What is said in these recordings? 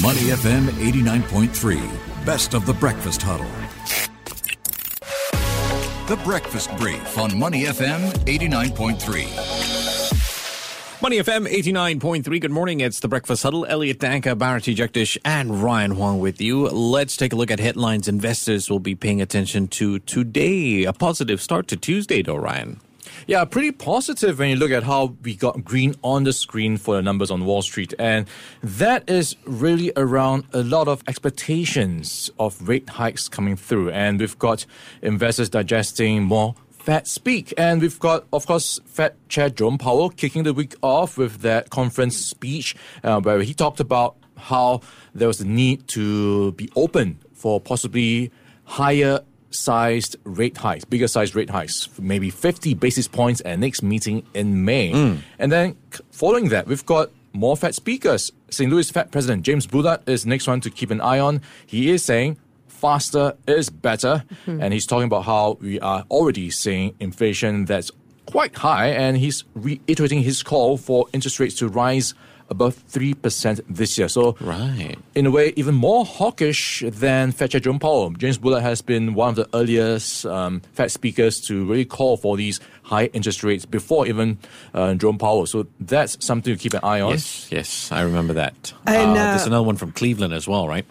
Money FM 89.3, best of the breakfast huddle. The Breakfast Brief on Money FM 89.3. Money FM 89.3. Good morning. It's the Breakfast Huddle. Elliot Danker, Bharati Jagdish, and Ryan Huang with you. Let's take a look at headlines investors will be paying attention to today. A positive start to Tuesday, though, Ryan. Yeah, pretty positive when you look at how we got green on the screen for the numbers on Wall Street. And that is really around a lot of expectations of rate hikes coming through. And we've got investors digesting more Fed speak. And we've got, of course, Fed Chair Jerome Powell kicking the week off with that conference speech uh, where he talked about how there was a need to be open for possibly higher sized rate hikes, bigger sized rate hikes, maybe 50 basis points at next meeting in May. Mm. And then following that, we've got more Fed speakers. St. Louis Fed President James Bullard is next one to keep an eye on. He is saying faster is better. Mm-hmm. And he's talking about how we are already seeing inflation that's quite high. And he's reiterating his call for interest rates to rise above 3% this year. So, right. in a way, even more hawkish than Fed Chair Jerome Powell. James Bullard has been one of the earliest um, Fed speakers to really call for these high interest rates before even uh, Jerome Powell. So, that's something to keep an eye on. Yes, yes, I remember that. And, uh, uh, there's another one from Cleveland as well, right?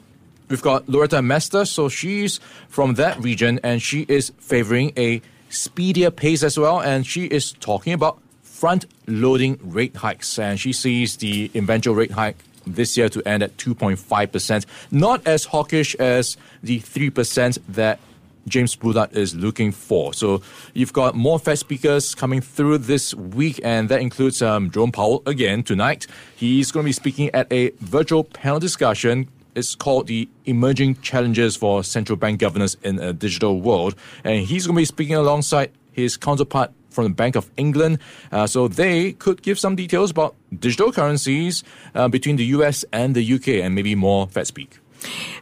We've got Loretta Mester. So, she's from that region and she is favoring a speedier pace as well. And she is talking about front loading rate hikes. And she sees the eventual rate hike this year to end at 2.5%, not as hawkish as the 3% that James Bullard is looking for. So you've got more Fed speakers coming through this week, and that includes um, Jerome Powell again tonight. He's going to be speaking at a virtual panel discussion. It's called the Emerging Challenges for Central Bank Governance in a Digital World. And he's going to be speaking alongside his counterpart from the Bank of England. Uh, so they could give some details about digital currencies uh, between the US and the UK and maybe more Fed speak.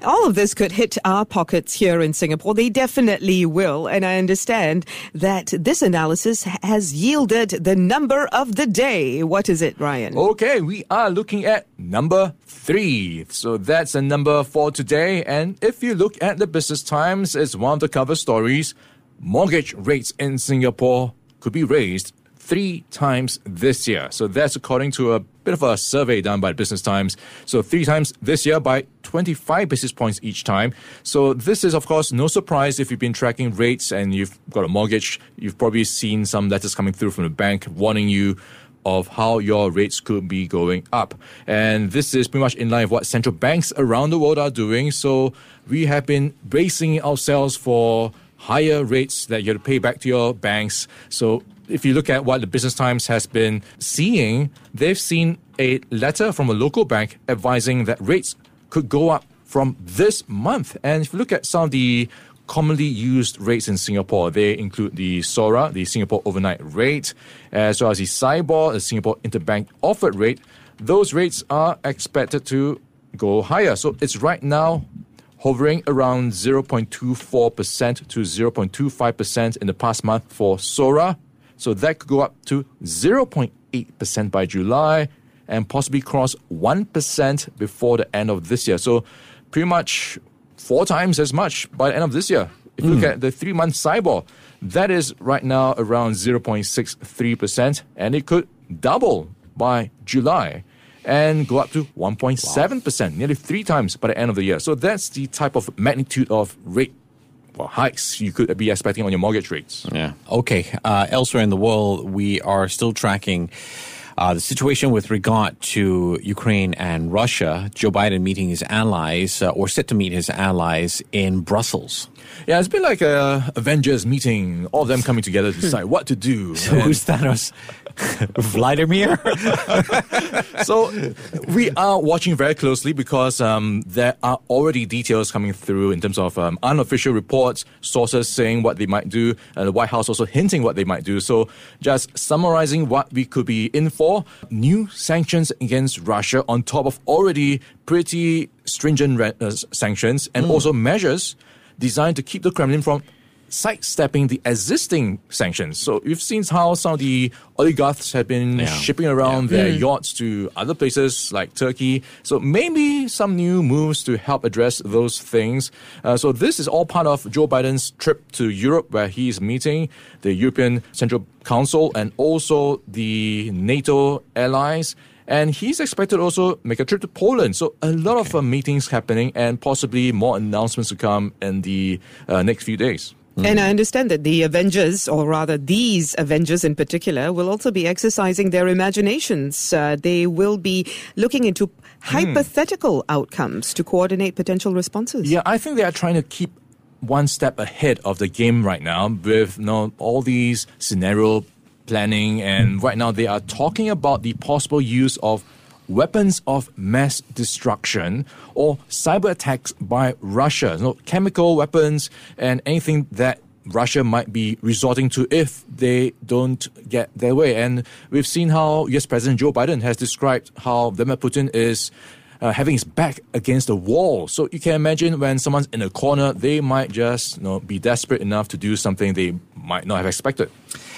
All of this could hit our pockets here in Singapore. They definitely will. And I understand that this analysis has yielded the number of the day. What is it, Ryan? Okay, we are looking at number three. So that's a number for today. And if you look at the Business Times, it's one of the cover stories. Mortgage rates in Singapore could be raised three times this year. So that's according to a bit of a survey done by Business Times. So three times this year by 25 basis points each time. So this is, of course, no surprise if you've been tracking rates and you've got a mortgage. You've probably seen some letters coming through from the bank warning you of how your rates could be going up. And this is pretty much in line with what central banks around the world are doing. So we have been bracing ourselves for higher rates that you have to pay back to your banks. So if you look at what the Business Times has been seeing, they've seen a letter from a local bank advising that rates could go up from this month. And if you look at some of the commonly used rates in Singapore, they include the SORA, the Singapore overnight rate, as well as the SIBOR, the Singapore interbank offered rate. Those rates are expected to go higher. So it's right now hovering around 0.24% to 0.25% in the past month for SORA. So that could go up to 0.8% by July and possibly cross 1% before the end of this year. So pretty much four times as much by the end of this year. If you mm. look hmm. at the three month SIBOR, that is right now around 0.63%, and it could double by July and go up to 1.7%, wow. nearly three times by the end of the year. So that's the type of magnitude of rate well, hikes you could be expecting on your mortgage rates. Yeah. Okay. Uh, elsewhere in the world, we are still tracking. Uh, the situation with regard to Ukraine and Russia, Joe Biden meeting his allies, uh, or set to meet his allies in Brussels. Yeah, it's been like a Avengers meeting, all of them coming together to decide what to do. So who's Thanos? Vladimir. so we are watching very closely because um, there are already details coming through in terms of um, unofficial reports, sources saying what they might do, and the White House also hinting what they might do. So just summarizing what we could be in for: new sanctions against Russia on top of already pretty stringent re- uh, sanctions, and mm. also measures designed to keep the Kremlin from sidestepping the existing sanctions. So you've seen how some of the oligarchs have been Yeah. shipping around their yachts to other places like Turkey. So maybe some new moves to help address those things. Uh, so this is all part of Joe Biden's trip to Europe, where he is meeting the European Central Council and also the NATO allies. And he's expected to also make a trip to Poland. So a lot of uh, meetings happening and possibly more announcements to come in the uh, next few days. And I understand that the Avengers, or rather these Avengers in particular, will also be exercising their imaginations. Uh, they will be looking into hypothetical outcomes to coordinate potential responses. Yeah, I think they are trying to keep one step ahead of the game right now with you know, all these scenario planning. And right now they are talking about the possible use of weapons of mass destruction or cyber attacks by Russia, know, chemical weapons and anything that Russia might be resorting to if they don't get their way. And we've seen how US President Joe Biden has described how Vladimir Putin is uh, having his back against the wall. So you can imagine when someone's in a corner, they might just you know, be desperate enough to do something they might not have expected.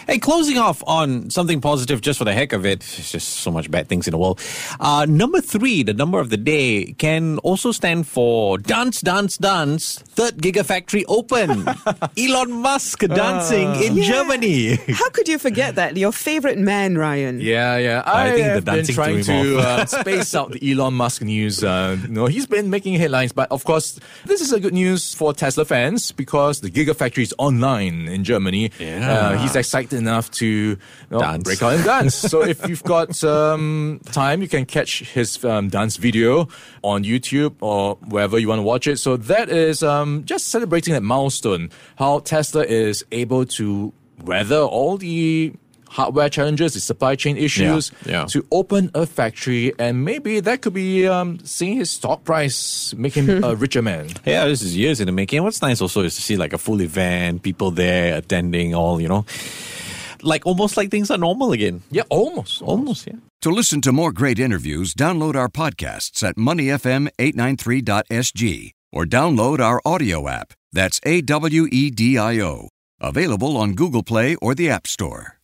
Hey, closing off on something positive just for the heck of it. It's just so much bad things in the world. Uh, number three, the number of the day, can also stand for Dance, Dance, Dance, Third Gigafactory Open. Elon Musk dancing in Yeah. Germany. How could you forget that? Your favorite man, Ryan. Yeah, yeah. I I, think the have been trying to uh, space out the Elon Musk news. Uh, you know, he's been making headlines, but of course, this is a good news for Tesla fans because the Gigafactory is online in Germany. Yeah. Uh, he's excited enough to you know, Dance. break out and dance. so if you've got um, time, you can catch his um, dance video on YouTube or wherever you want to watch it. So that is um, just celebrating that milestone, how Tesla is able to weather all the hardware challenges, the supply chain issues, yeah. to open a factory, and maybe that could be um, seeing his stock price make him a richer man. Yeah, this is years in the making. What's nice also is to see like a full event, people there attending, all, you know, like almost like things are normal again. Yeah, almost, Almost, yeah. To listen to more great interviews, download our podcasts at moneyfm893.sg or download our audio app. That's A W E D I O. Available on Google Play or the App Store.